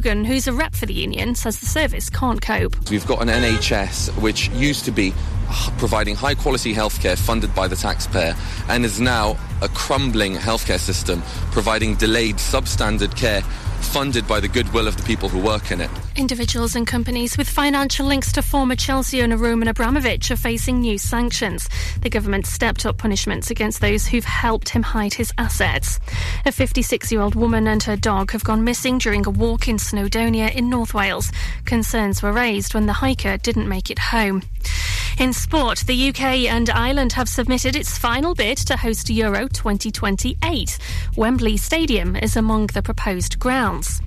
Logan, who's a rep for the union, says the service can't cope. We've got an NHS which used to be providing high quality healthcare funded by the taxpayer and is now a crumbling healthcare system providing delayed substandard care funded by the goodwill of the people who work in it. Individuals and companies with financial links to former Chelsea owner Roman Abramovich are facing new sanctions. The government stepped up punishments against those who've helped him hide his assets. A 56 year old woman and her dog have gone missing during a walk in Snowdonia in North Wales. Concerns were raised when the hiker didn't make it home. In sport, the UK and Ireland have submitted its final bid to host Euro 2028. Wembley Stadium is among the proposed grounds.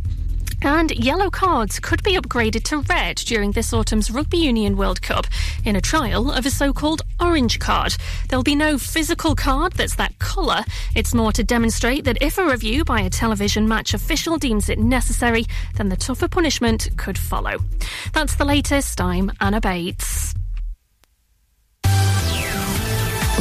And yellow cards could be upgraded to red during this autumn's Rugby Union World Cup in a trial of a so called orange card. There'll be no physical card that's that colour. It's more to demonstrate that if a review by a television match official deems it necessary, then the tougher punishment could follow. That's the latest. I'm Anna Bates.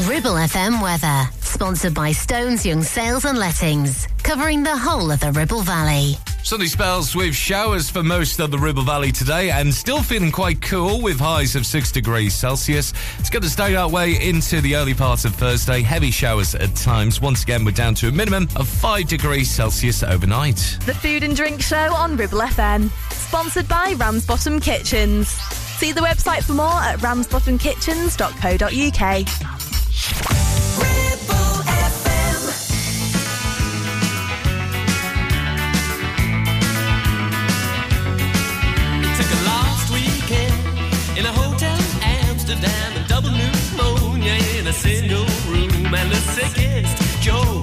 Ribble FM weather, sponsored by Stones Young Sales and Lettings, covering the whole of the Ribble Valley. Sunny spells with showers for most of the Ribble Valley today and still feeling quite cool with highs of 6 degrees Celsius. It's going to stay that way into the early part of Thursday. Heavy showers at times. Once again, we're down to a minimum of 5 degrees Celsius overnight. The Food and Drink Show on Ribble FM, sponsored by Ramsbottom Kitchens. See the website for more at ramsbottomkitchens.co.uk. in a hotel Amsterdam, a double pneumonia in a single room, and the sickest joke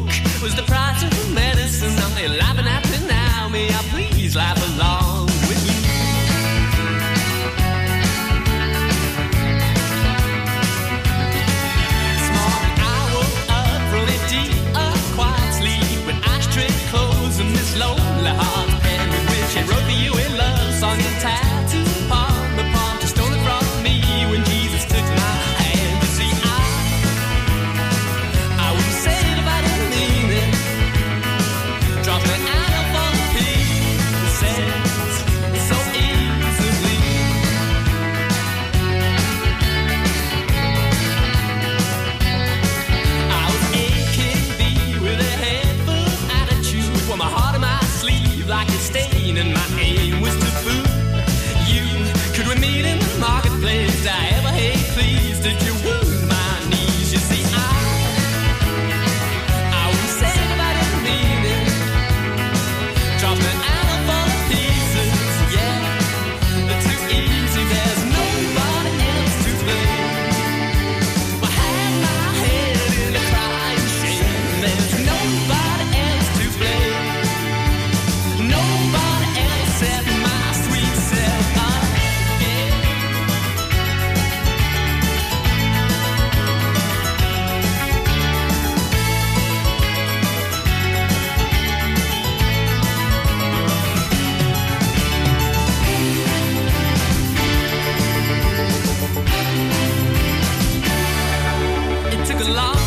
long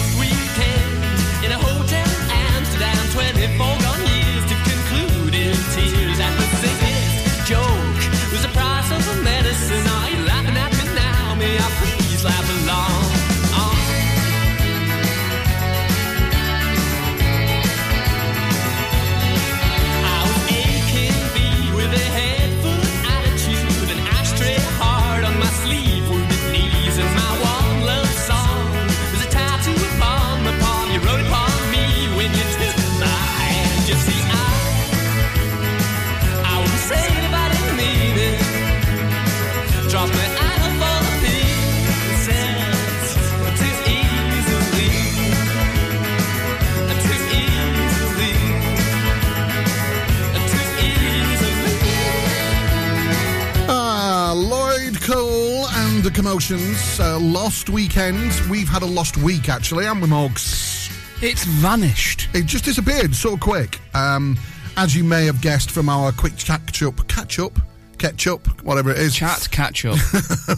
Commotions. Uh, lost weekend. We've had a lost week, actually, haven't we, Moggs? It's vanished. It just disappeared so quick. Um, as you may have guessed from our quick catch up, catch up, ketchup, whatever it is. Chat catch up.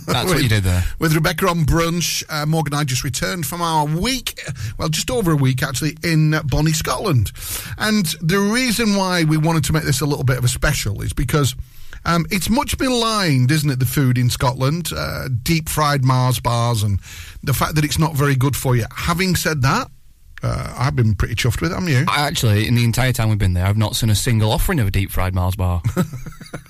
That's what you did there. With Rebecca on brunch, uh, Morgan and I just returned from our week, well, just over a week actually, in Bonnie, Scotland. And the reason why we wanted to make this a little bit of a special is because um, it's much maligned, isn't it, the food in Scotland? Uh, deep fried Mars bars and the fact that it's not very good for you. Having said that, uh, I've been pretty chuffed with it, haven't you? I Actually, in the entire time we've been there, I've not seen a single offering of a deep fried Mars bar.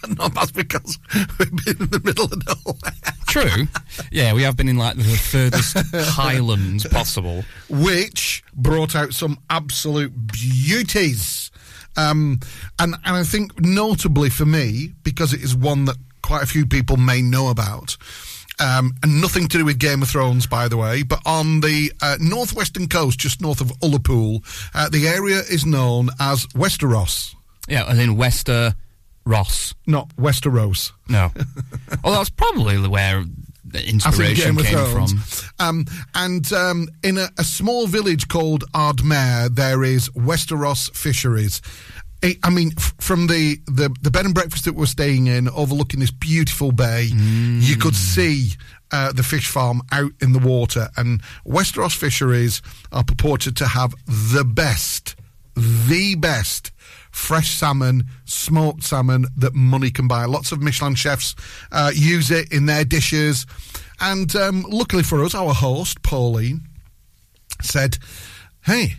no, that's because we've been in the middle of nowhere. True. Yeah, we have been in like the furthest highlands possible. which brought out some absolute beauties. Um, and, and I think notably for me, because it is one that quite a few people may know about, um, and nothing to do with Game of Thrones, by the way, but on the uh, northwestern coast, just north of Ullapool, uh, the area is known as Westeros, Yeah, and in Wester Ross. not Westeros. No. well, that's probably where the inspiration came Thrones. from. Um, and um, in a, a small village called Ardmair, there is Wester Ross Fisheries. I I mean, f- from the, the, the bed and breakfast that we're staying in, overlooking this beautiful bay, you could see uh, the fish farm out in the water. And Wester Ross Fisheries are purported to have the best, the best fresh salmon, smoked salmon that money can buy. Lots of Michelin chefs uh, use it in their dishes. And um, luckily for us, our host, Pauline, said, Hey,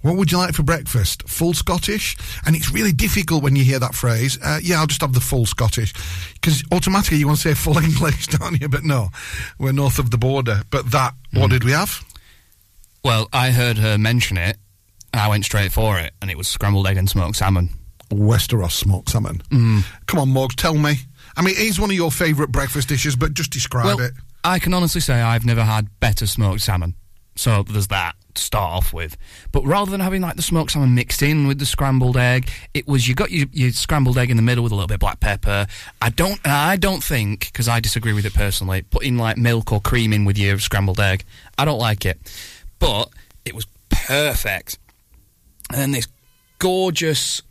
what would you like for breakfast? Full Scottish? And it's really difficult when you hear that phrase. Uh, yeah, I'll just have the full Scottish. Because automatically you want to say full English, don't you? But no, we're north of the border. But that, what did we have? Well, I heard her mention it, and I went straight for it, and it was scrambled egg and smoked salmon. Wester Ross smoked salmon. Mm. Come on, Morgs, tell me. I mean, it is one of your favourite breakfast dishes, but just describe well, it. I can honestly say I've never had better smoked salmon. So there's that to start off with. But rather than having like the smoked salmon mixed in with the scrambled egg, it was you got your, your scrambled egg in the middle with a little bit of black pepper. I don't I don't think because I disagree with it personally. Putting like milk or cream in with your scrambled egg, I don't like it. But it was perfect. And then this gorgeous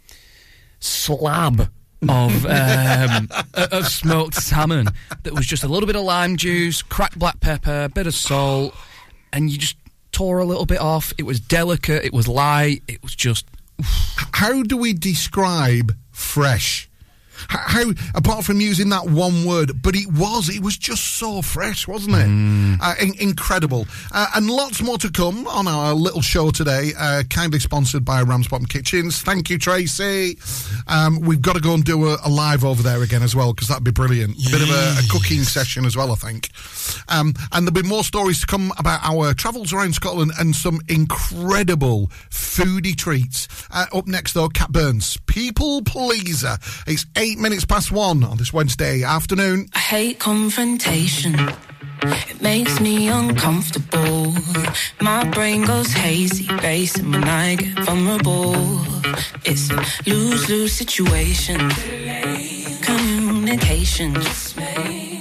slab of um, of smoked salmon that was just a little bit of lime juice, cracked black pepper, a bit of salt, and you just tore a little bit off. It was delicate. It was light. It was just How do we describe fresh? How, apart from using that one word, but it was, it was just so fresh, wasn't it? Uh, in- incredible. Uh, and lots more to come on our little show today, uh, kindly sponsored by Ramsbottom Kitchens. Thank you, Tracy. Um, we've got to go and do a, a live over there again as well, because that'd be brilliant. A bit of a, a cooking session as well, I think. Um, and there'll be more stories to come about our travels around Scotland and some incredible foodie treats. Uh, up next, though, Cat Burns, People Pleaser. It's eight minutes past one on this Wednesday afternoon. I hate confrontation. It makes me uncomfortable. My brain goes hazy, racing when I get vulnerable. It's a lose lose situation. Communication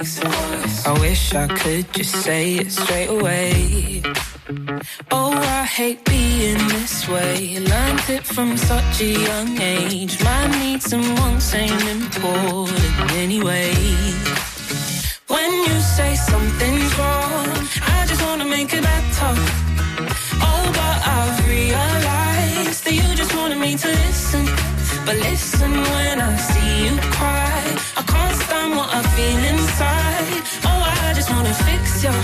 I wish I could just say it straight away. Oh, I hate being this way. Learned it from such a young age. My needs and wants ain't important anyway. When you say something's wrong, I just wanna make it better. Oh, but I've realized that you just wanted me to listen. But listen when I see you cry. I can't stand what I feel inside. Oh, I just wanna fix you.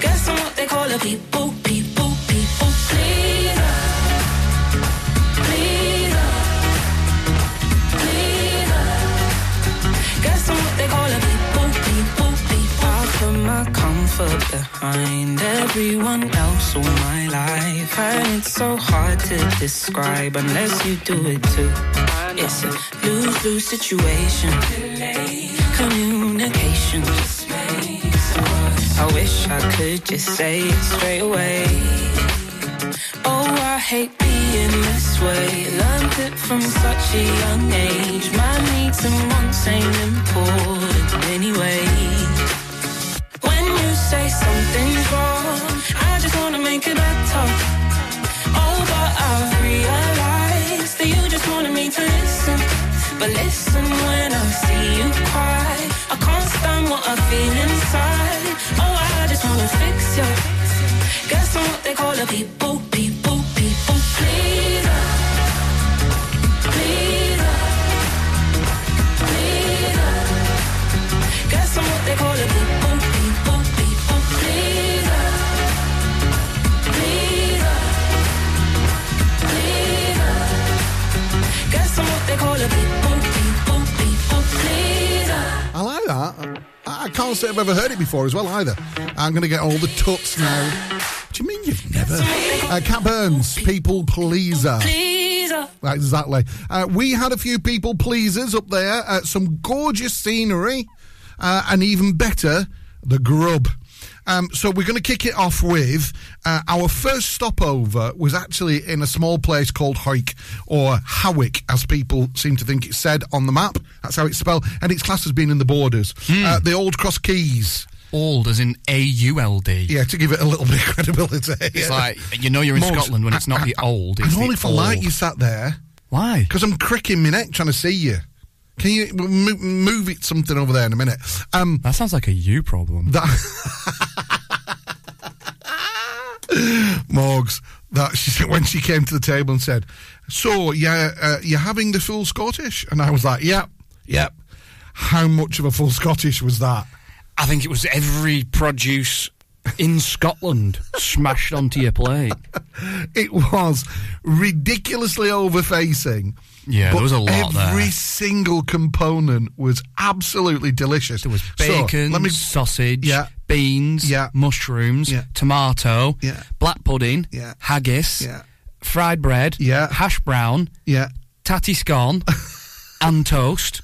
Guess I'm what they call a people, people, my comfort behind everyone else all my life. And it's so hard to describe unless you do it too. It's a lose lose situation. Communication. I wish I could just say it straight away. Oh, I hate being this way. Learned it from such a young age. My needs and wants ain't important anyway. Something's wrong, I just wanna make it better. Oh, but I've realized that you just wanted me to listen. But listen when I see you cry. I can't stand what I feel inside. Oh, I just wanna fix you. Guess I'm what they call a people, people, people pleaser. Pleaser. Pleaser. Guess I'm what they call a I can't say I've ever heard it before as well either. I'm going to get all the tuts now. What do you mean you've never? Uh, Cat Burns, people pleaser. Pleaser. Exactly. Uh, we had a few people pleasers up there. Uh, some gorgeous scenery, uh, and even better, the grub. Um, so we're going to kick it off with uh, our first stopover was actually in a small place called Hoyk or Howick, as people seem to think it's said on the map. That's how it's spelled, and it's classed as being in the borders. Uh, the Old Cross Keys. Old as in A U L D. Yeah, to give it a little bit of credibility. It's like you know you're in Morgs, Scotland when it's not I- the old. I It's the if I like you sat there. Why? Because I'm cricking my neck trying to see you. Can you we'll mo- move it something over there in a minute? Um, That sounds like a you problem. that Morgs, that she when she came to the table and said, "So, yeah, uh, you're having the full Scottish," and I was like, "Yep, yep." How much of a full Scottish was that? I think it was every produce in Scotland smashed onto your plate. It was ridiculously overfacing. Yeah, but there was a lot Every there. single component was absolutely delicious. There was So, bacon, let me sausage, Yeah. beans, Yeah. mushrooms, Yeah. tomato, Yeah. black pudding, Yeah. haggis, Yeah. fried bread, Yeah. hash brown, Yeah. tatty scone, and toast.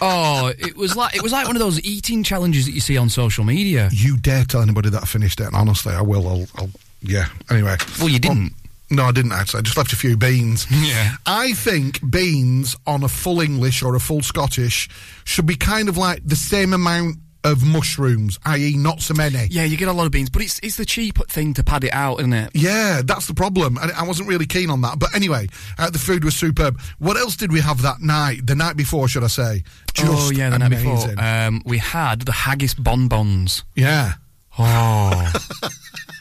Oh, it was like it was like one of those eating challenges that you see on social media. You dare tell anybody that I finished it, and honestly, I will. I'll, I'll yeah. Anyway. Well, you didn't. No, I didn't actually. I just left a few beans. Yeah. I think beans on a full English or a full Scottish should be kind of like the same amount of mushrooms, i.e., not so many. Yeah, you get a lot of beans, but it's it's the cheap thing to pad it out, isn't it? Yeah, that's the problem. And I wasn't really keen on that. But anyway, uh, the food was superb. What else did we have that night? The night before, should I say? oh yeah, the night before. Um, we had the haggis bonbons. yeah. Oh,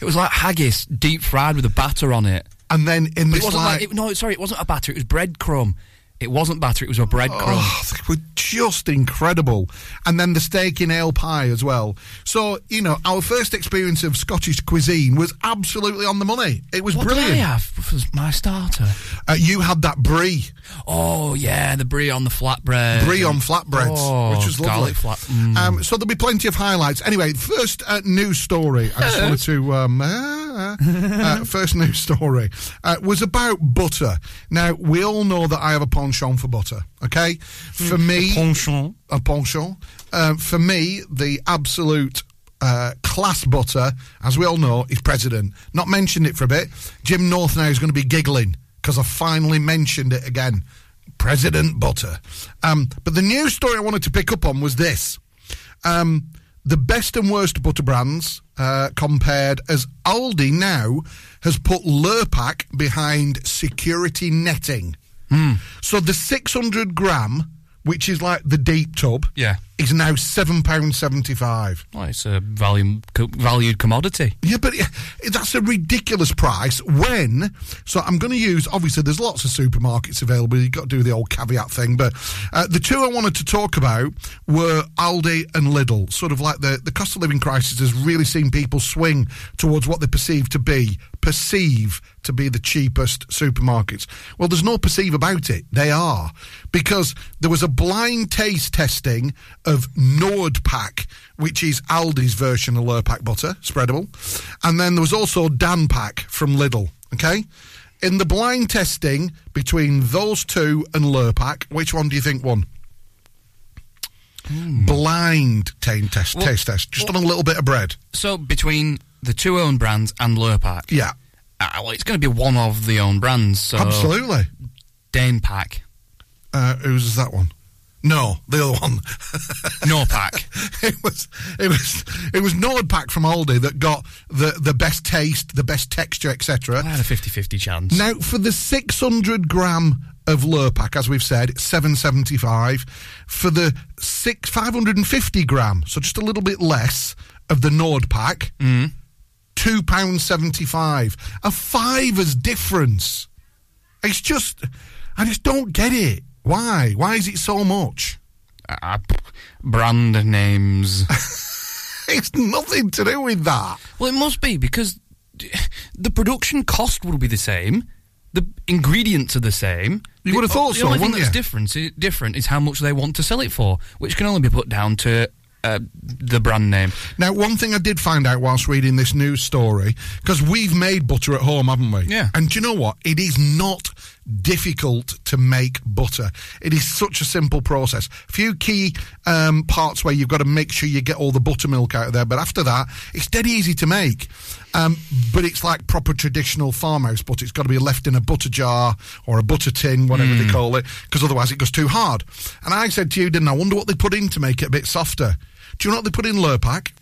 it was like haggis deep fried with a batter on it. And then in But this it wasn't like, like, it, no, sorry, it wasn't a batter. It was breadcrumb. It wasn't batter. It was a breadcrumb. Oh, they were just incredible. And then the steak in ale pie as well. So, you know, our first experience of Scottish cuisine was absolutely on the money. It was what brilliant. did I have for my starter? Uh, you had that brie, Oh yeah, the brie on the flatbread. brie on flatbreads, Oh, which was lovely. garlic flat- mm. Um, so there'll be plenty of highlights. Anyway, first uh, news story. I just wanted to. Um, uh, uh, first news story uh, was about butter. Now we all know that I have a penchant for butter. Okay, for me, penchant. a penchant. Um, for me, the absolute uh, class butter, as we all know, is President. Not mentioned it for a bit. Jim North now is going to be giggling because I finally mentioned it again. President butter. Um, but the news story I wanted to pick up on was this. Um, the best and worst butter brands uh, compared as Aldi now has put Lurpak behind security netting. Hmm. So the 600 gram, which is like the deep tub, Yeah. Is now £7.75. Well, it's a value, co- valued commodity. Yeah, but that's a ridiculous price when. So I'm going to use. Obviously, there's lots of supermarkets available. You've got to do the old caveat thing. But uh, the two I wanted to talk about were Aldi and Lidl. Sort of like the, the cost of living crisis has really seen people swing towards what they perceive to be perceive to be the cheapest supermarkets. Well, there's no perceive about it. They are because there was a blind taste testing of Nordpak, which is Aldi's version of Lurpak butter, spreadable, and then there was also Danpak from Lidl. Okay. In the blind testing between those two and Lurpak, which one do you think won? Blind taste test, Well- taste test, just on a little bit of bread. So between the two own brands and Lurpak, Yeah, uh, well, it's going to be one of the own brands. So absolutely. Dane Pack, Uh, who's that one? No, the other one. no pack. it was it was it was Nordpak from Aldi that got the the best taste, the best texture, etc. I had a 50-50 chance. Now for the 600 gram of Lurpak, as we've said, seven seventy five. For the six five hundred and fifty gram, so just a little bit less of the Nord pack, mm. two pounds seventy five. A fiver's difference. It's just, I just don't get it. Why? Why is it so much? Uh, brand names. It's nothing to do with that. well, it must be because the production cost will be the same. The ingredients are the same. You would have thought the so, only thing that's you? different, different is how much they want to sell it for, which can only be put down to uh, the brand name. Now, one thing I did find out whilst reading this news story, because we've made butter at home, haven't we? Yeah. And do you know what? It is not difficult to make butter. It is such a simple process. A few key um, parts where you've got to make sure you get all the buttermilk out of there, but after that, it's dead easy to make. Um, but it's like proper traditional farmhouse butter. It's got to be left in a butter jar or a butter tin, whatever they call it, because otherwise it goes too hard. And I said to you, didn't I? Wonder what they put in to make it a bit softer. Do you know what they put in Lurpak?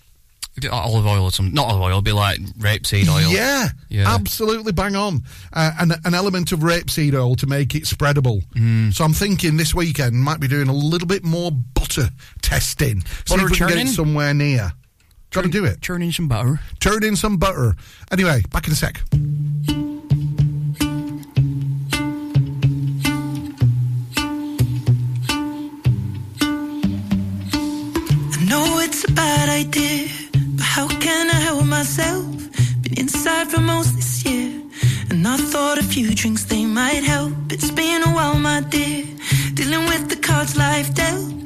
Olive oil or something. Not olive oil, be like rapeseed oil. Yeah, Yeah. absolutely bang on. Uh, and an element of rapeseed oil to make it spreadable. Mm. So I'm thinking this weekend might be doing a little bit more butter testing. See Butter if we can get it somewhere near. Got to do it. Churn in some butter. Turn in some butter. Anyway, back in a sec. I know it's a bad idea, but how can I help myself? Been inside for most this year, and I thought a few drinks they might help. It's been a while, my dear, dealing with the cards life dealt.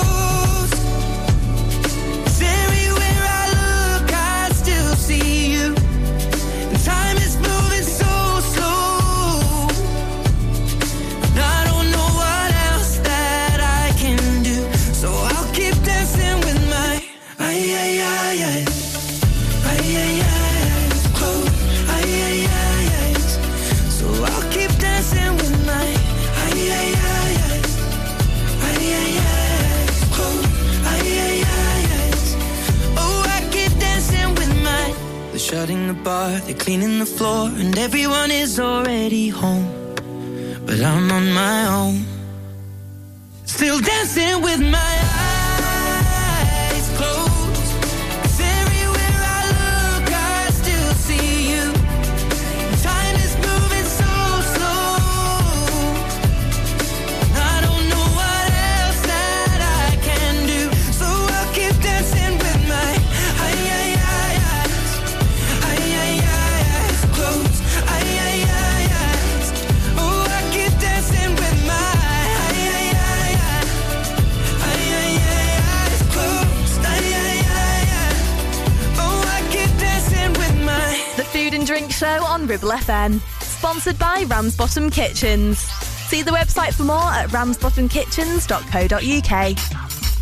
See FM. Sponsored by Ramsbottom Kitchens. See the website for more at ramsbottomkitchens.co.uk.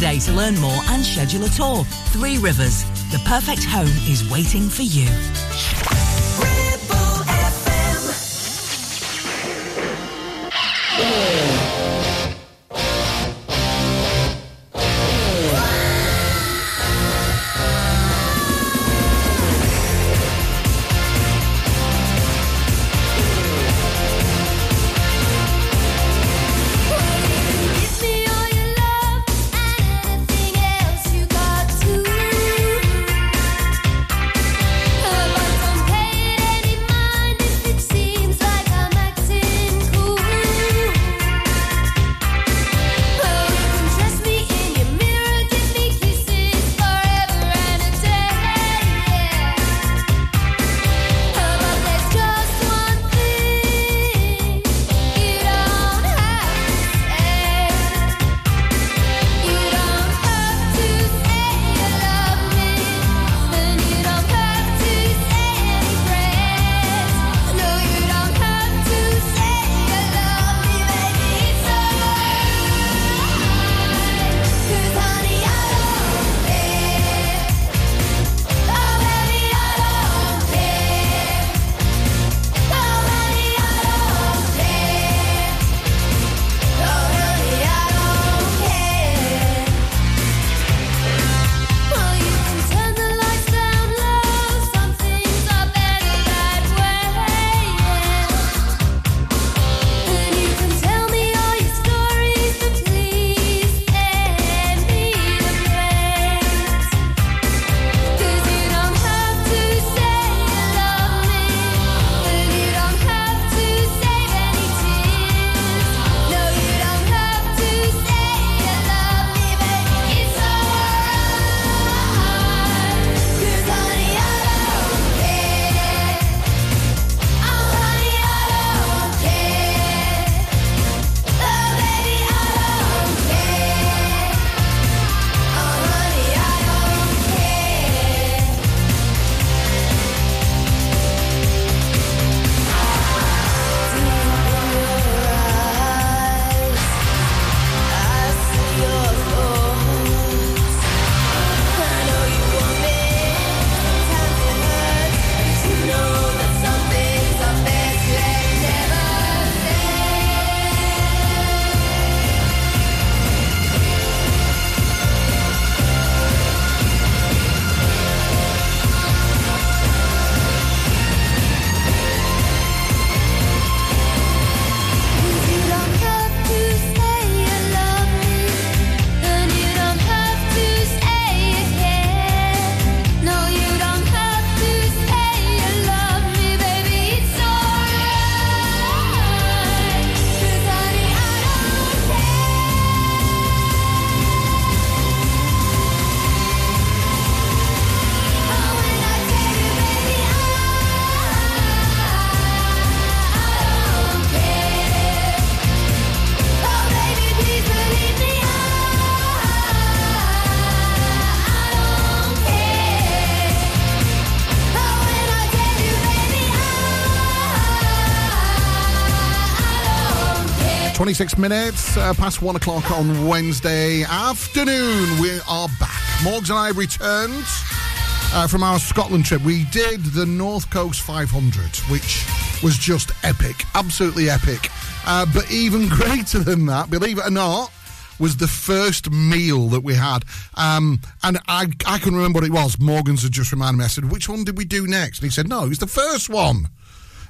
to learn more and schedule a tour. Three Rivers, the perfect home is waiting for you. Give 26 minutes uh, past one o'clock on Wednesday afternoon. We are back. Morgs and I returned uh, from our Scotland trip. We did the North Coast 500, which was just epic, absolutely epic. Uh, but even greater than that, believe it or not, was the first meal that we had. Um, and I, I couldn't remember what it was. Morgan's had just reminded me. I said, which one did we do next? And he said, no, it was the first one.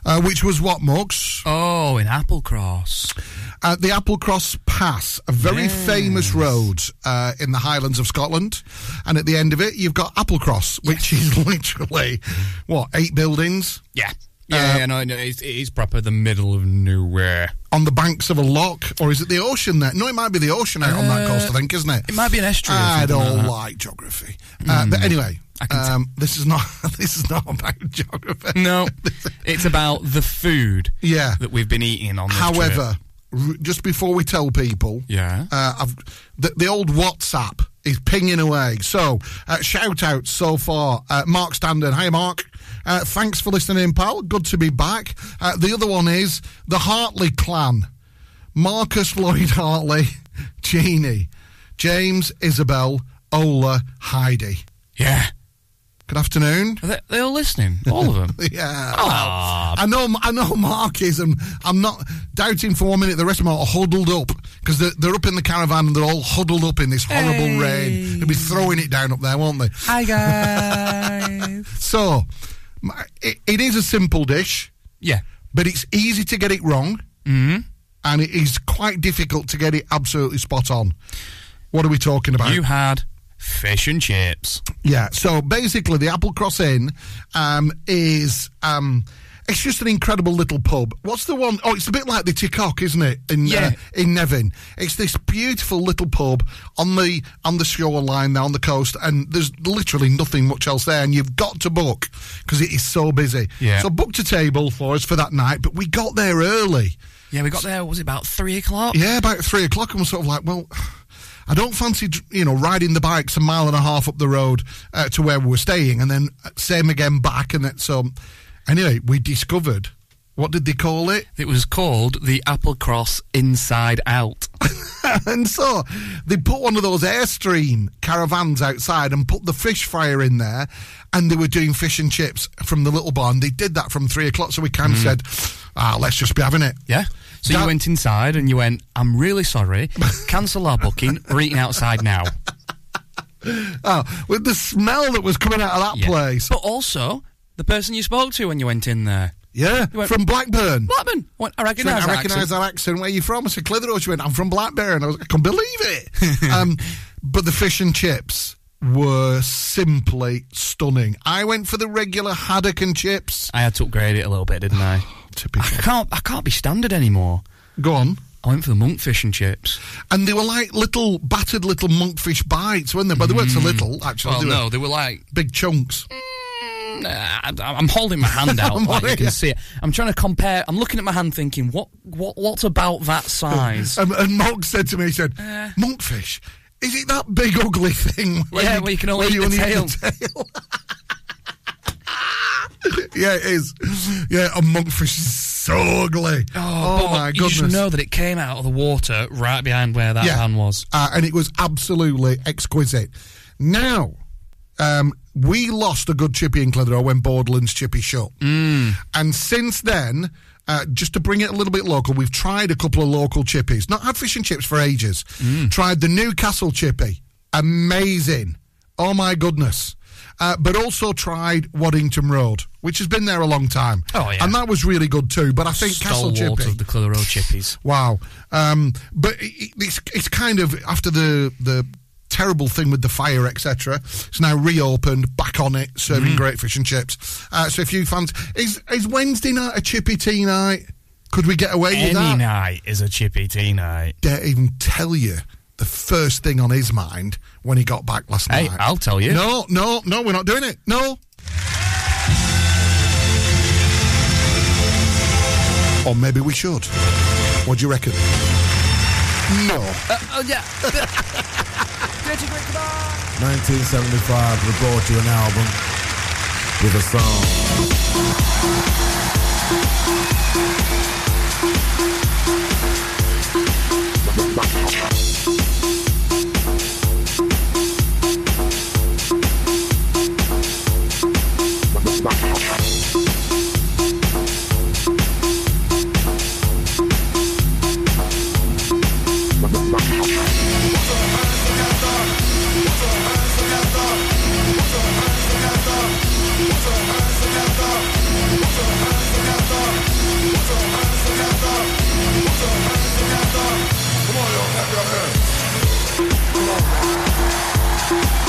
Uh, which was what, Mugs? Oh, in Applecross. Uh, the Applecross Pass, a very Yes. famous road uh, in the Highlands of Scotland. And at the end of it, you've got Applecross, which is literally, what, eight buildings? Yeah. Yeah, yeah, no, no, it's, it is proper the middle of nowhere. On the banks of a lock, or is it the ocean there? No, it might be the ocean out on that coast, I think, isn't it? It might be an estuary. I don't like like, geography. Uh, Mm. but anyway, t- um, this is not this is not about geography. No, it's about the food Yeah. that we've been eating on However, r- just before we tell people, Yeah. uh, I've, the, the old WhatsApp is pinging away. So, uh, shout out so far, uh, Mark Standen. Hi, Mark. Uh, thanks for listening in, pal. Good to be back. Uh, the other one is the Hartley clan Marcus Lloyd Hartley, Jeannie, James, Isabel, Ola, Heidi. Yeah. Good afternoon. Are they, they're all listening, all of them. Yeah. Ah. I know. I know. Mark is, and I'm not doubting for one minute. The rest of them are huddled up because they're, they're up in the caravan and they're all huddled up in this horrible Hey. rain. They'll be throwing it down up there, won't they? Hi guys. So, it, it is a simple dish, yeah. but it's easy to get it wrong, hmm and it is quite difficult to get it absolutely spot on. What are we talking about? You had fish and chips. Yeah. So basically, the Applecross Inn um, is um, it's just an incredible little pub. What's the one? Oh, it's a bit like the Ty Coch, isn't it? In Yeah. uh, in Nefyn, it's this beautiful little pub on the on the shoreline there on the coast, and there's literally nothing much else there, and you've got to book because it is so busy. Yeah. So booked a table for us for that night, but we got there early. Yeah, we got there. Was it about three o'clock? Yeah, about three o'clock, and we're sort of like, well, I don't fancy, you know, riding the bikes a mile and a half up the road uh, to where we were staying, and then uh, same again back, and then so. Anyway, we discovered what did they call it? It was called the Applecross Inside Out. and so they put one of those airstream caravans outside and put the fish fryer in there, and they were doing fish and chips from the little bar. And they did that from three o'clock, so we kind of said, "Ah, let's just be having it." Yeah. So That- you went inside and you went, I'm really sorry. Cancel our booking. We're eating outside now. Oh, with the smell that was coming out of that Yeah. place. But also, the person you spoke to when you went in there. Yeah, went- from Blackburn. Blackburn. I went, I recognise that accent. that accent. Where are you from? I said, Clitheroe. She went, I'm from Blackburn. I was, I can't believe it. um, but the fish and chips were simply stunning. I went for the regular haddock and chips. I had to upgrade it a little bit, didn't I? I can't. I can't be standard anymore. Go on. I went for the monkfish and chips. And they were like little, battered little monkfish bites, weren't they? But they weren't so little, actually. Well, they were no, they were like. big chunks. Nah, I'm holding my hand out, I'm like you can see it. I'm trying to compare. I'm looking at my hand, thinking, what, what, what's about that size? Um, and Mog said to me, he said, Uh. monkfish, is it that big ugly thing? Yeah, where you can only where eat the only tail? yeah, it is. Yeah, a monkfish is so ugly. Oh, but my you goodness. just know that it came out of the water right behind where that Yeah. was. Uh, and it was absolutely exquisite. Now, um, we lost a good chippy in Clitheroe when Borderlands Chippy shut. Mm. And since then, uh, just to bring it a little bit local, we've tried a couple of local chippies. Not had fish and chips for ages. Mm. Tried the Newcastle chippy. Amazing. Oh my goodness. Uh, but also tried Waddington Road, which has been there a long time. Oh, yeah. And that was really good too. But I think Castle Stalwart Chippy. of the Clitheroe chippies. Wow. Um, but it- it's it's kind of after the the terrible thing with the fire, etc. It's now reopened, back on it, serving Mm. great fish and chips. Uh, so if you fans, is is Wednesday night a chippy tea night? Could we get away with that? Any that? night is a chippy tea night. Dare even tell you the first thing on his mind when he got back last Hey, night. I'll tell you. No, no, no, we're not doing it. No. Or maybe we should. What do you reckon? No. oh, yeah. 1975 we brought you an album with a song. Come on.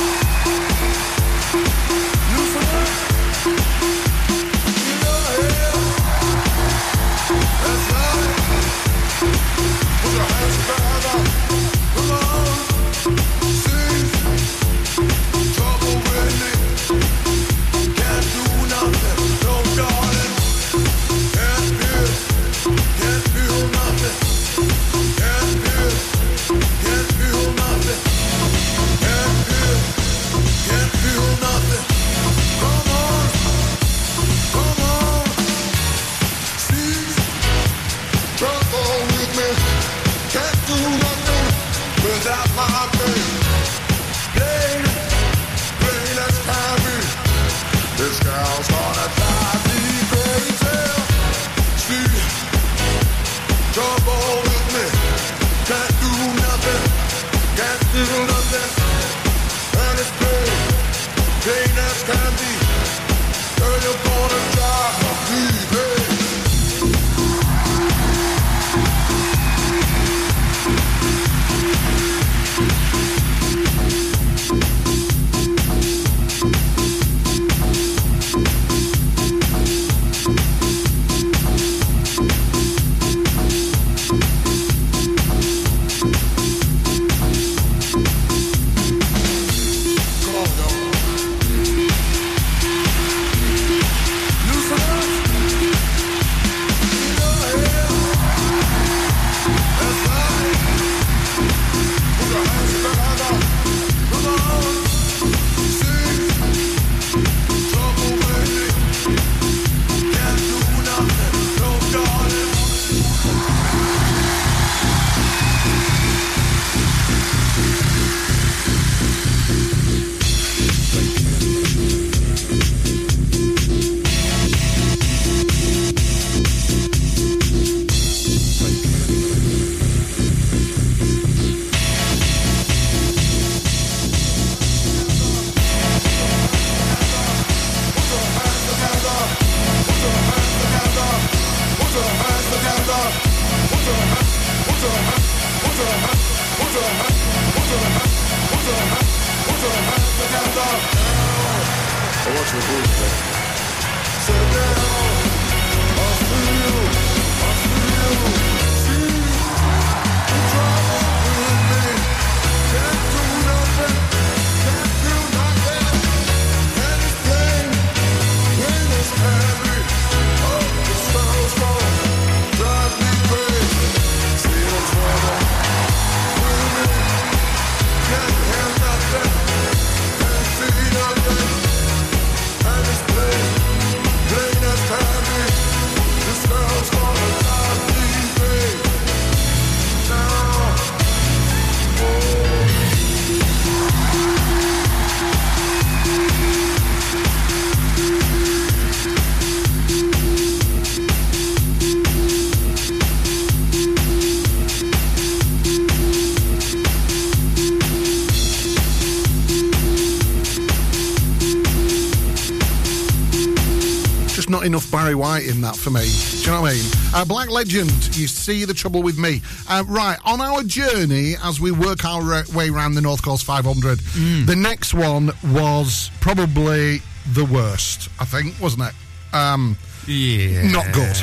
Barry White in that for me. Do you know what I mean? Uh, Black Legend, you see the trouble with me. Uh, right, on our journey as we work our way around the North Coast 500, the next one was probably the worst, I think, wasn't it? Um, Yeah. Not good.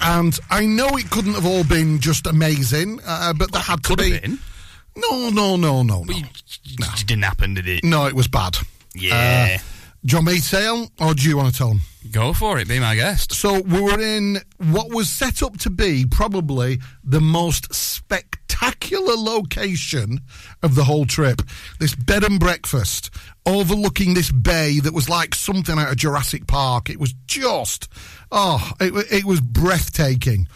And I know it couldn't have all been just amazing, uh, but there had to be. been. No, no, no, no, no. It didn't happen, did it? No, it was bad. Yeah. Uh, do you want me to tell, or do you want to tell them? Go for it. Be my guest. So we were in what was set up to be probably the most spectacular location of the whole trip. This bed and breakfast overlooking this bay that was like something out of Jurassic Park. It was just, oh, it, it was breathtaking.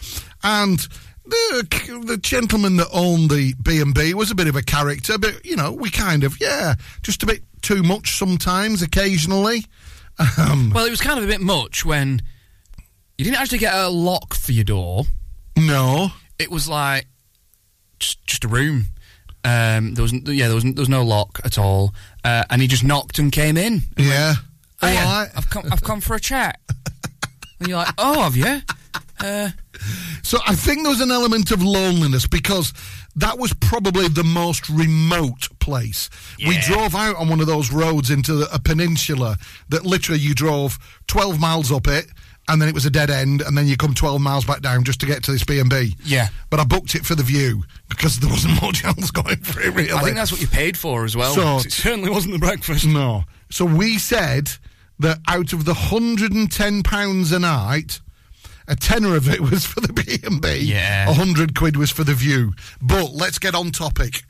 And the, the gentleman that owned the B&B was a bit of a character, but, you know, we kind of, yeah, just a bit too much sometimes, occasionally. Um, Well, it was kind of a bit much when you didn't actually get a lock for your door. No. It was like just just a room. Um, there was yeah, there was there was no lock at all, uh, and he just knocked and came in. Yeah. Oh, All yeah, right. I've come I've come for a chat. and you're like, oh, have you? Uh, So I think there was an element of loneliness because that was probably the most remote place. We drove out on one of those roads into a peninsula that literally you drove 12 miles up it and then it was a dead end and then you come 12 miles back down just to get to this B&B. Yeah. But I booked it for the view because there wasn't much else going for it really. I think that's what you paid for as well. So- it certainly wasn't the breakfast. No. So we said that out of the £110 a night, a tenner of it was for the B&B. Yeah. A hundred quid was for the view. But let's get on topic.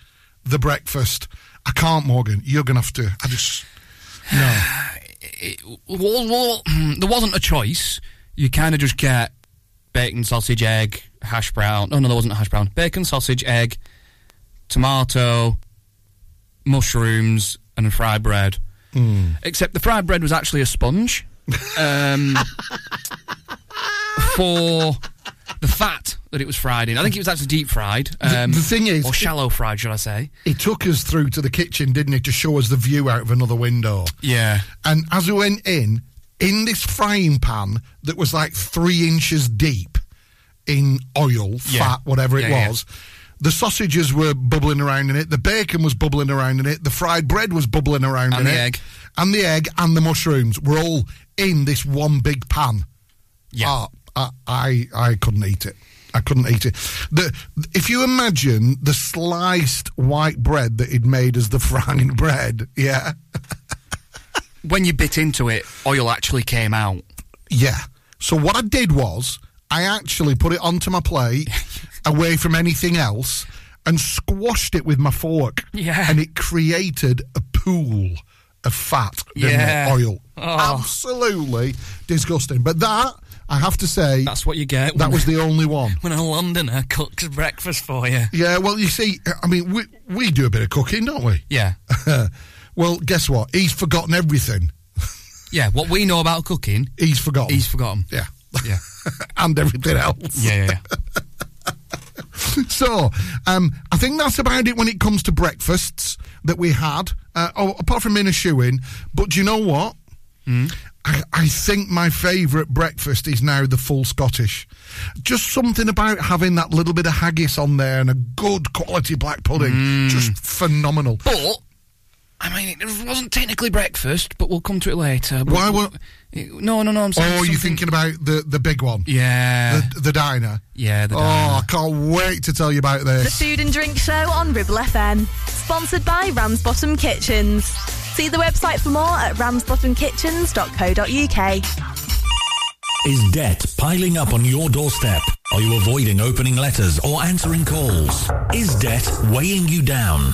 The breakfast. I can't, Morgan. You're going to have to. I just... No. It, well, well, there wasn't a choice. You kind of just get bacon, sausage, egg, hash brown. No, no, there wasn't a hash brown. Bacon, sausage, egg, tomato, mushrooms, and a fried bread. Hmm. Except the fried bread was actually a sponge. Um, for the fat that it was fried in. I think it was actually deep fried. The- Um, the thing is- or shallow fried, should I say? He took us through to the kitchen, didn't he, to show us the view out of another window. Yeah. And as we went in, in this frying pan that was like three inches deep in oil, Yeah. fat, whatever it Yeah, yeah. was, the sausages were bubbling around in it, the bacon was bubbling around in it, the fried bread was bubbling around And in the it. egg. And the egg and the mushrooms were all in this one big pan. Yeah. Ah, I, I, I couldn't eat it. I couldn't eat it. The if you imagine the sliced white bread that he'd made as the frying bread, yeah, When you bit into it, oil actually came out. yeah. So what I did was I actually put it onto my plate, away from anything else, and squashed it with my fork. Yeah. and it created a pool of fat, Yeah. Oil, Oh. absolutely disgusting. But that I have to say, That's what you get. that was the only one. when a Londoner cooks breakfast for you. Yeah, well, you see, I mean, we we do a bit of cooking, don't we? Yeah. well, guess what? He's forgotten everything. Yeah, what we know about cooking, He's forgotten. he's forgotten. yeah, Yeah. and everything else. Yeah, yeah, yeah. So, um, I think that's about it when it comes to breakfasts that we had. Uh, oh, apart from Innishuin, but do you know what? Hmm? I, I think my favourite breakfast is now the full Scottish. Just something about having that little bit of haggis on there and a good quality black pudding. Hmm. Just phenomenal. But, I mean, it wasn't technically breakfast, but we'll come to it later. But- Why won't- No, no, no, I'm saying Oh, you're something- thinking about the, the big one? Yeah. The, the diner? yeah, the Oh, diner. I can't wait to tell you about this. The. Food and Drink Show on Ribble FM. Sponsored by Ramsbottom Kitchens. See the website for more at ramsbottomkitchens.co.uk. Is debt piling up on your doorstep? Are you avoiding opening letters or answering calls? Is debt weighing you down?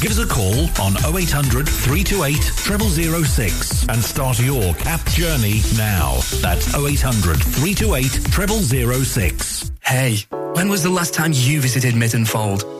Give us a call on 0800 328 0006 and start your CAP journey now. That's 0800 328 0006. Hey, when was the last time you visited Mytton Fold?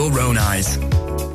own eyes.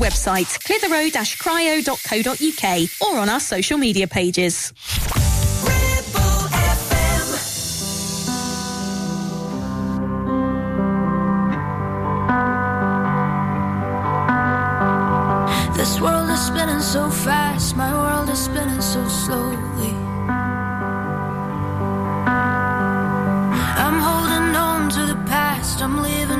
website, clitheroe-cryo.co.uk or on our social media pages. This world is spinning so fast, my world is spinning so slowly. I'm holding on to the past, I'm living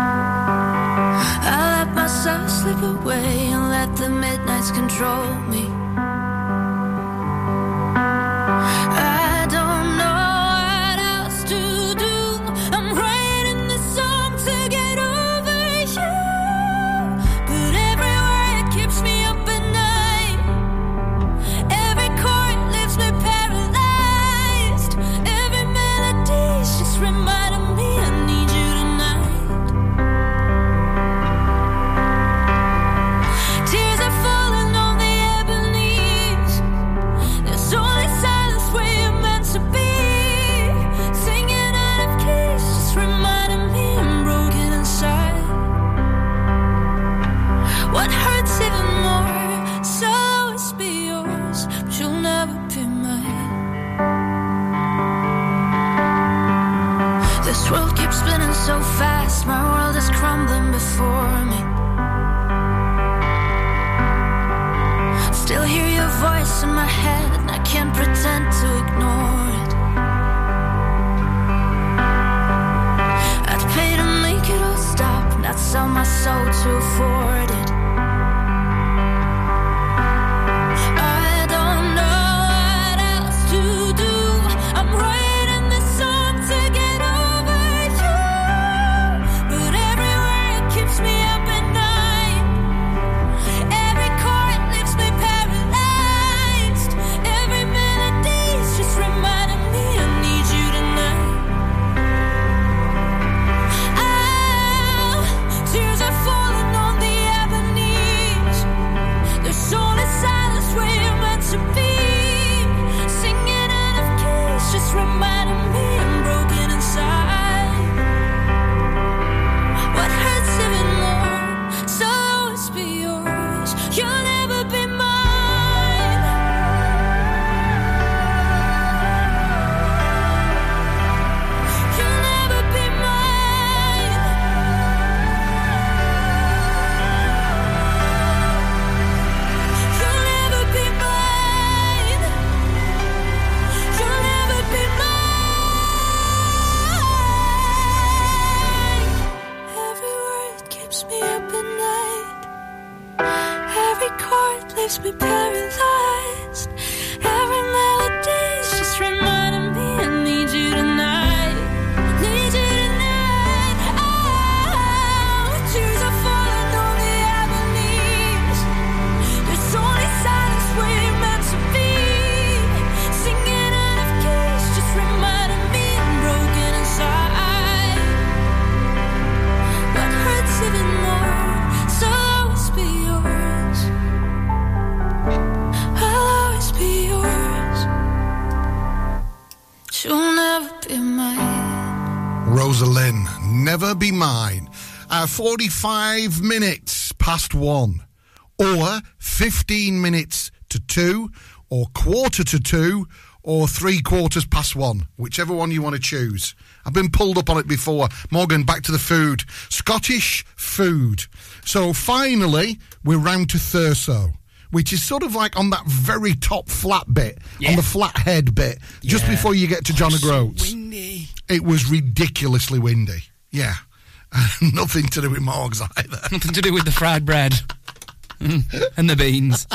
I let myself slip away and let the midnights control me. 45 minutes past one, or 15 minutes to two, or quarter to two, or three quarters past one, whichever one you want to choose. I've been pulled up on it before. Morgan, back to the food. Scottish food. So finally, we're round to Thurso. Which is sort of like on that very top flat bit, on the flat head bit, just Yeah. before you get to John O'Groats. windy. It was ridiculously windy. Yeah. Nothing to do with Morgs either. Nothing to do with the fried bread Mm, and the beans.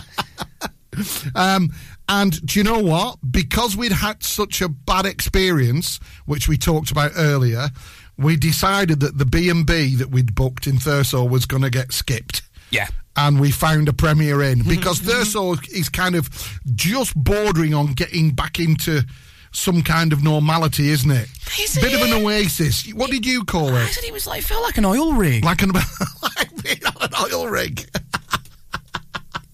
Um, and do you know what? Because we'd had such a bad experience, which we talked about earlier, we decided that the B and B that we'd booked in Thurso was going to get skipped. Yeah. And we found a Premier Inn because Thurso is kind of just bordering on getting back into some kind of normality, isn't it? Is Bit of an oasis. What did you call it? I it? said it was like felt like an oil rig. Like an, like being on an oil rig.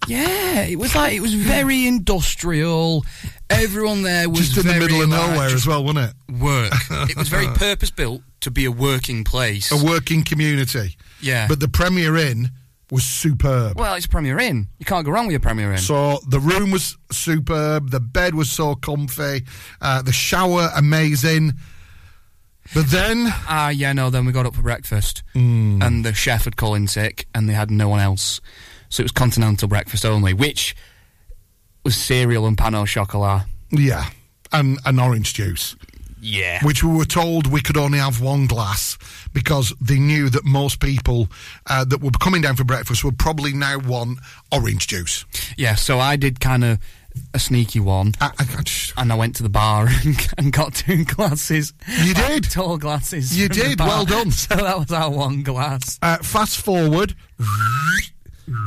Yeah, it was like it was very industrial. Everyone there was Just in the middle of like, nowhere as well, wasn't it? Work. it was very purpose built to be a working place. A working community. Yeah. But the Premier Inn was superb. well, it's a Premier Inn. You can't go wrong with a Premier Inn. So the room was superb. The bed was so comfy. Uh, the shower amazing. But then, Ah, yeah, no. Then we got up for breakfast, Hmm. and the chef had called in sick, and they had no one else, so it was continental breakfast only, which was cereal and pain au chocolat. yeah, and an orange juice. Yeah. Which we were told we could only have one glass because they knew that most people uh, that were coming down for breakfast would probably now want orange juice. Yeah, so I did kind of a sneaky one, and I went to the bar and, and got two glasses. You did? tall glasses. You did, well done. So that was our one glass. Uh, fast forward.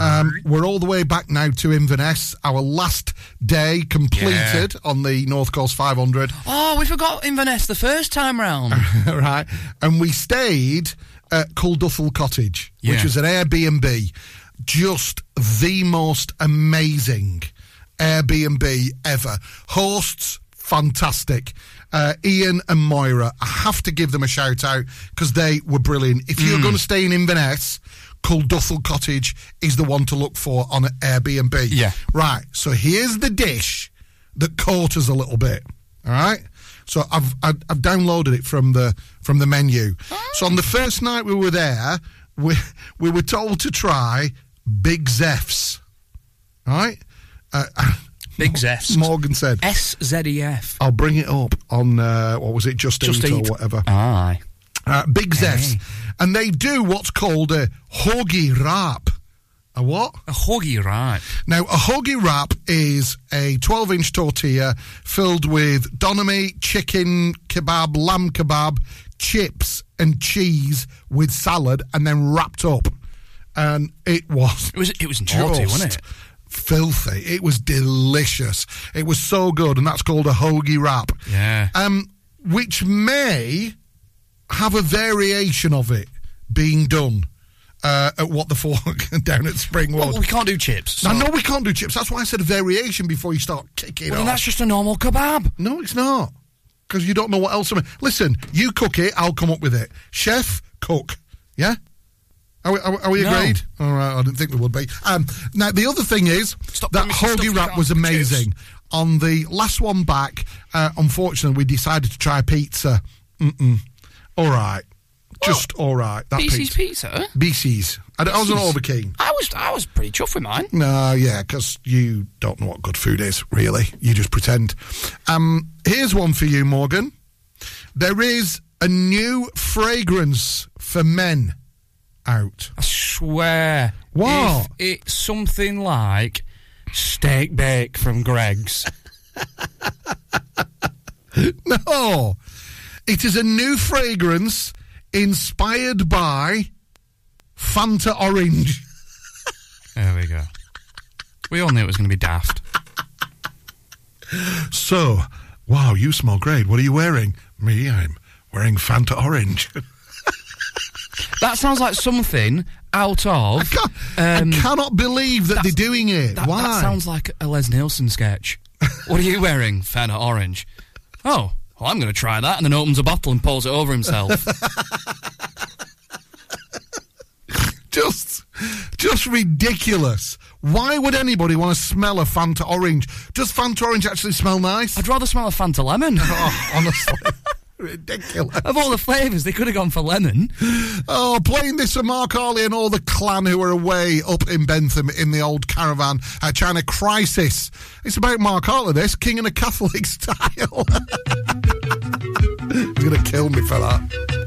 Um, we're all the way back now to Inverness. Our last day completed on the North Coast 500. Oh, we forgot Inverness the first time round. right? And we stayed at Culduthel Cottage, which was an Airbnb. Just the most amazing Airbnb ever. Hosts, fantastic. Uh, Ian and Moira, I have to give them a shout out because they were brilliant. If you're Mm. going to stay in Inverness, Culduthel Cottage is the one to look for on Airbnb. Yeah. Right. So here's the dish that caught us a little bit. All right. So I've I've, I've downloaded it from the from the menu. So on the first night we were there, we we were told to try Big Zeffs. All right. Uh, Big zest. Morgan said. S Z E F. I'll bring it up on uh, what was it, Just, Just Eat, Eat. or whatever. Aye. Uh, Big Hey. And they do what's called a hoagie wrap. A what? A hoagie wrap. Now, a hoagie wrap is a 12 inch tortilla filled with meat, chicken kebab, lamb kebab, chips, and cheese with salad, and then wrapped up. And it was. It was it was naughty, just wasn't it? Filthy. It was delicious. It was so good, and that's called a hoagie wrap. Yeah. Um, which may have a variation of it being done uh, at what the fork down at Springwood. Well, we can't do chips. I so- know we can't do chips. That's why I said a variation before you start kicking Well, off. then that's just a normal kebab. No, it's not. Because you don't know what else. I'm... Listen, you cook it, I'll come up with it. Chef, cook. Yeah? Are we, are are we No. agreed? All right, I didn't think we would be. Um, now, the other thing is Stop that hoagie wrap was amazing. On the last one back, uh, unfortunately, we decided to try pizza. Mm-mm. All right. Just all right. That BC's pizza. pizza. BC's. I, I wasn't BC's. over keen. I was I was pretty chuffed with mine. No, yeah, because you don't know what good food is, really. You just pretend. Um, here's one for you, Morgan. There is a new fragrance for men out. I swear. What? If it's something like steak bake from Greggs. No, it is a new fragrance inspired by Fanta Orange. There we go. We all knew it was going to be daft. So, wow, you smell great. What are you wearing? Me, I'm wearing Fanta Orange. That sounds like something out of. um, I cannot believe that they're doing it. That, Why? that sounds like a Les Nielsen sketch. what are you wearing? Fanta orange. Oh, well, I'm going to try that, and then opens a bottle and pours it over himself. just just ridiculous. Why would anybody want to smell a Fanta orange? Does Fanta orange actually smell nice? I'd rather smell a Fanta lemon. Oh, honestly. Ridiculous. of all the flavours, they could have gone for lemon. Oh, playing this for Mark Harley and all the clan who are away up in Bentham in the old caravan at China Crisis. It's about Mark Harley, this, King in a Catholic style. He's going to kill me for that.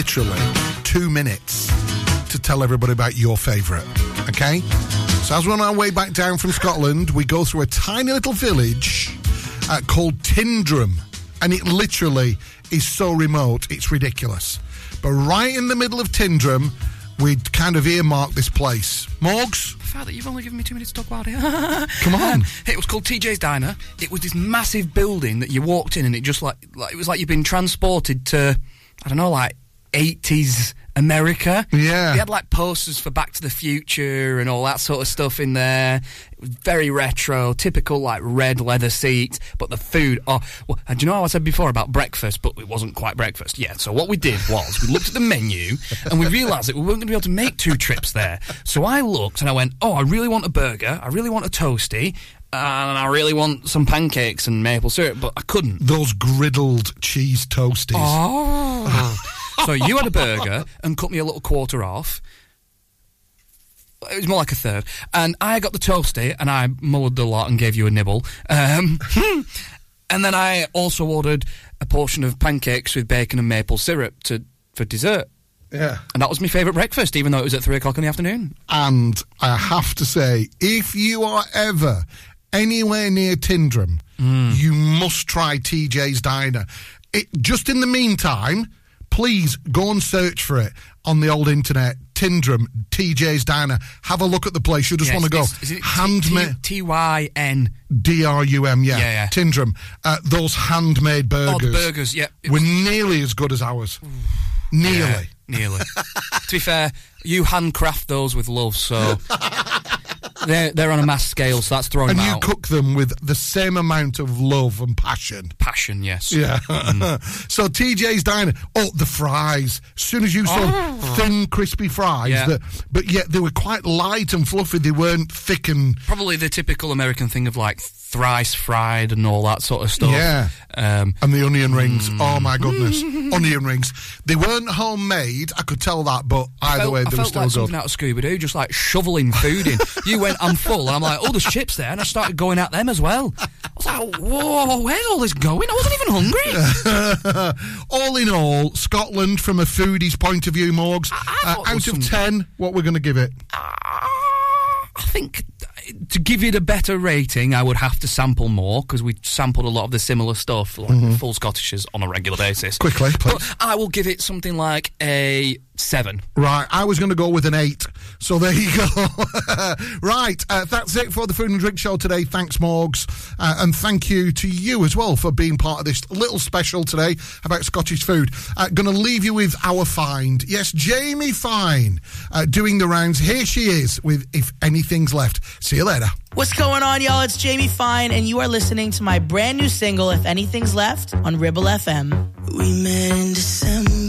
Literally two minutes to tell everybody about your favourite. Okay? So as we're on our way back down from Scotland, we go through a tiny little village uh, called Tyndrum. And it literally is so remote, it's ridiculous. But right in the middle of Tyndrum, we'd kind of earmarked this place. Morgs? Father, you've only given me two minutes to talk about it. Come on. Um, it was called TJ's Diner. It was this massive building that you walked in, and it just like, like it was like you'd been transported to, I don't know, like eighties America. Yeah. They had like posters for Back to the Future and all that sort of stuff in there. Very retro, typical like red leather seats. But the food, oh, well, and do you know how I said before about breakfast, but it wasn't quite breakfast. Yeah. So what we did was we looked at the menu and we realised that we weren't going to be able to make two trips there. So I looked and I went, oh, I really want a burger. I really want a toasty. And I really want some pancakes and maple syrup, but I couldn't. Those griddled cheese toasties. Oh. So you had a burger and cut me a little quarter off. It was more like a third. And I got the toasty and I mulled a lot and gave you a nibble. Um, and then I also ordered a portion of pancakes with bacon and maple syrup to for dessert. Yeah. And that was my favourite breakfast, even though it was at three o'clock in the afternoon. And I have to say, if you are ever anywhere near Tyndrum, you must try TJ's Diner. It, just in the meantime, please go and search for it on the old internet. Tyndrum, TJ's Diner. Have a look at the place. You just Yes, want to go. is it Handmade. T Y N. D R U M, yeah. Yeah, yeah. Tyndrum. Uh, those handmade burgers. Oh, the burgers, yeah. Were nearly as good as ours. Nearly. Yeah, nearly. to be fair, you handcraft those with love, so they're they're on a mass scale, so that's throwing out. And you out. cook them with the same amount of love and passion. Passion, yes. Yeah. Mm. so TJ's Diner. Oh, the fries. As soon as you saw Oh. thin, crispy fries, Yeah. that, but yet they were quite light and fluffy. They weren't thick and. Probably the typical American thing of like thrice fried and all that sort of stuff. Yeah. Um, and the onion rings. Mm. Oh my goodness, onion rings. They weren't homemade. I could tell that, but either felt, way, I they were still like good. something out of Scooby Doo, just like shoveling food in. you went, I'm full, and I'm like, oh, there's chips there, and I started going at them as well. I was like, whoa, where's all this going? I wasn't even hungry. all in all, Scotland from a foodie's point of view, Morgs. Uh, thought there out of ten, what we're going to give it? I think to give it a better rating, I would have to sample more because we sampled a lot of the similar stuff, like Mhm. full Scottishes, on a regular basis. Quickly, please. But I will give it something like a seven. Right, I was going to go with an eight. So there you go. right, uh, that's it for the Food and Drink Show today. Thanks, Morgs. Uh, and thank you to you as well for being part of this little special today about Scottish food. Uh, going to leave you with our find. Yes, Jamie Fine uh, doing the rounds. Here she is with If Anything's Left. See you later. What's going on, y'all? It's Jamie Fine, and you are listening to my brand new single, If Anything's Left, on Ribble FM. We met in December.